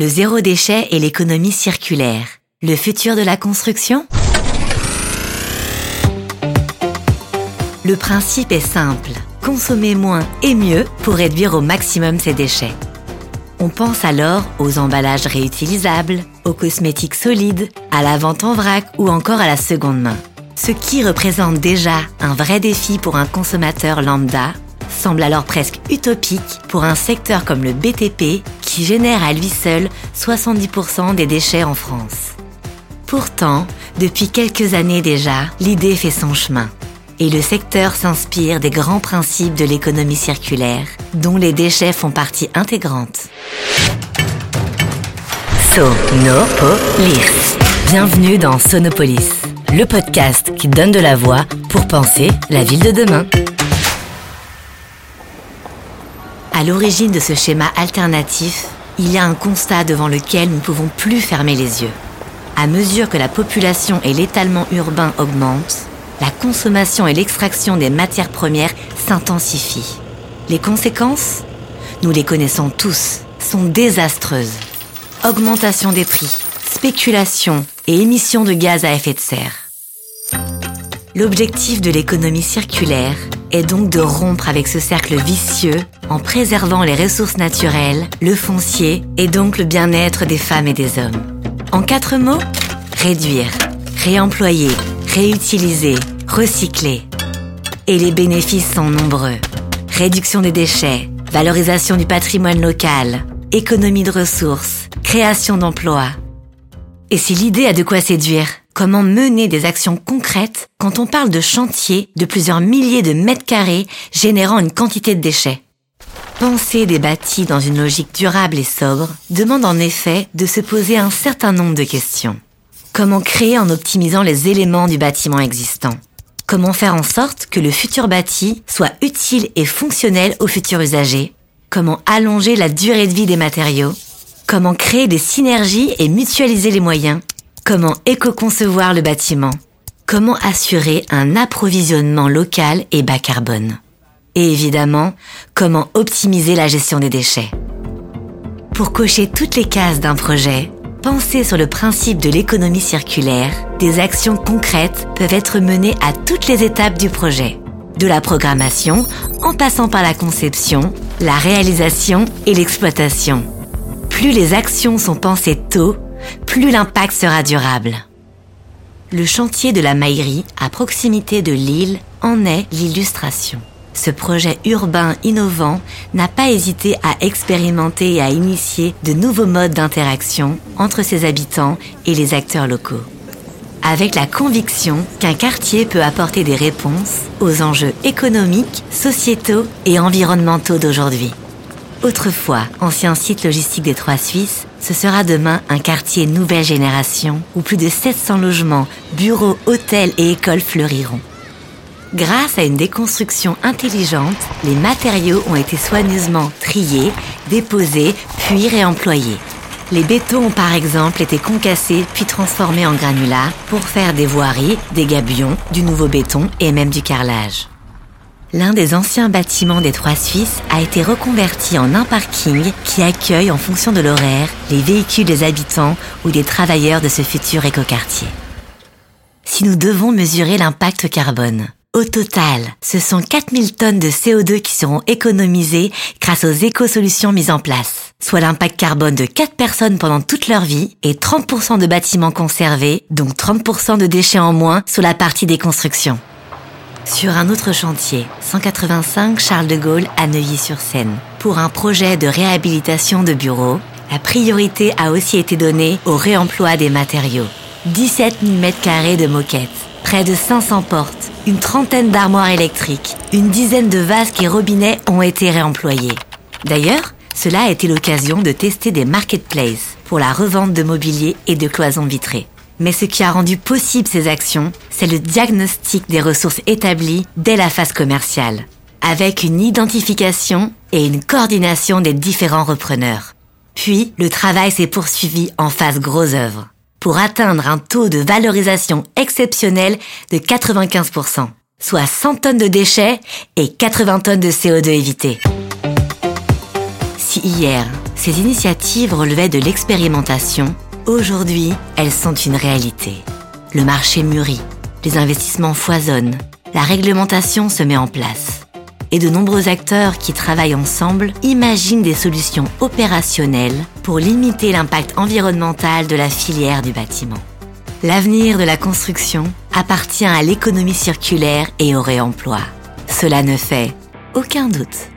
Le zéro déchet et l'économie circulaire. Le futur de la construction? Le principe est simple. Consommer moins et mieux pour réduire au maximum ses déchets. On pense alors aux emballages réutilisables, aux cosmétiques solides, à la vente en vrac ou encore à la seconde main. Ce qui représente déjà un vrai défi pour un consommateur lambda semble alors presque utopique pour un secteur comme le BTP génère à lui seul 70% des déchets en France. Pourtant, depuis quelques années déjà, l'idée fait son chemin. Et le secteur s'inspire des grands principes de l'économie circulaire, dont les déchets font partie intégrante. Sonopolis. Bienvenue dans Sonopolis, le podcast qui donne de la voix pour penser la ville de demain. À l'origine de ce schéma alternatif, il y a un constat devant lequel nous ne pouvons plus fermer les yeux. À mesure que la population et l'étalement urbain augmentent, la consommation et l'extraction des matières premières s'intensifient. Les conséquences? Nous les connaissons tous, sont désastreuses. Augmentation des prix, spéculation et émissions de gaz à effet de serre. L'objectif de l'économie circulaire est donc de rompre avec ce cercle vicieux en préservant les ressources naturelles, le foncier et donc le bien-être des femmes et des hommes. En quatre mots, réduire, réemployer, réutiliser, recycler. Et les bénéfices sont nombreux. Réduction des déchets, valorisation du patrimoine local, économie de ressources, création d'emplois. Et si l'idée a de quoi séduire, comment mener des actions concrètes quand on parle de chantiers de plusieurs milliers de mètres carrés générant une quantité de déchets. Penser des bâtis dans une logique durable et sobre demande en effet de se poser un certain nombre de questions. Comment créer en optimisant les éléments du bâtiment existant? Comment faire en sorte que le futur bâti soit utile et fonctionnel aux futurs usagers? Comment allonger la durée de vie des matériaux? Comment créer des synergies et mutualiser les moyens? Comment éco-concevoir le bâtiment? Comment assurer un approvisionnement local et bas carbone? Et évidemment, comment optimiser la gestion des déchets? Pour cocher toutes les cases d'un projet, pensez sur le principe de l'économie circulaire, des actions concrètes peuvent être menées à toutes les étapes du projet. De la programmation, en passant par la conception, la réalisation et l'exploitation. Plus les actions sont pensées tôt, plus l'impact sera durable. Le chantier de la Maillerie, à proximité de Lille, en est l'illustration. Ce projet urbain innovant n'a pas hésité à expérimenter et à initier de nouveaux modes d'interaction entre ses habitants et les acteurs locaux. Avec la conviction qu'un quartier peut apporter des réponses aux enjeux économiques, sociétaux et environnementaux d'aujourd'hui. Autrefois, ancien site logistique des Trois Suisses, ce sera demain un quartier nouvelle génération où plus de 700 logements, bureaux, hôtels et écoles fleuriront. Grâce à une déconstruction intelligente, les matériaux ont été soigneusement triés, déposés, puis réemployés. Les bétons ont par exemple été concassés puis transformés en granulats pour faire des voiries, des gabions, du nouveau béton et même du carrelage. L'un des anciens bâtiments des Trois Suisses a été reconverti en un parking qui accueille en fonction de l'horaire les véhicules des habitants ou des travailleurs de ce futur écoquartier. Si nous devons mesurer l'impact carbone, au total, ce sont 4000 tonnes de CO2 qui seront économisées grâce aux éco-solutions mises en place, soit l'impact carbone de 4 personnes pendant toute leur vie et 30% de bâtiments conservés, donc 30% de déchets en moins sur la partie des constructions. Sur un autre chantier, 185 Charles de Gaulle à Neuilly-sur-Seine, pour un projet de réhabilitation de bureaux, la priorité a aussi été donnée au réemploi des matériaux. 17 000 m2 de moquettes, près de 500 portes, une trentaine d'armoires électriques, une dizaine de vasques et robinets ont été réemployés. D'ailleurs, cela a été l'occasion de tester des marketplaces pour la revente de mobilier et de cloisons vitrées. Mais ce qui a rendu possible ces actions, c'est le diagnostic des ressources établies dès la phase commerciale, avec une identification et une coordination des différents repreneurs. Puis, le travail s'est poursuivi en phase gros œuvre, pour atteindre un taux de valorisation exceptionnel de 95%, soit 100 tonnes de déchets et 80 tonnes de CO2 évitées. Si hier, ces initiatives relevaient de l'expérimentation, aujourd'hui, elles sont une réalité. Le marché mûrit, les investissements foisonnent, la réglementation se met en place. Et de nombreux acteurs qui travaillent ensemble imaginent des solutions opérationnelles pour limiter l'impact environnemental de la filière du bâtiment. L'avenir de la construction appartient à l'économie circulaire et au réemploi. Cela ne fait aucun doute.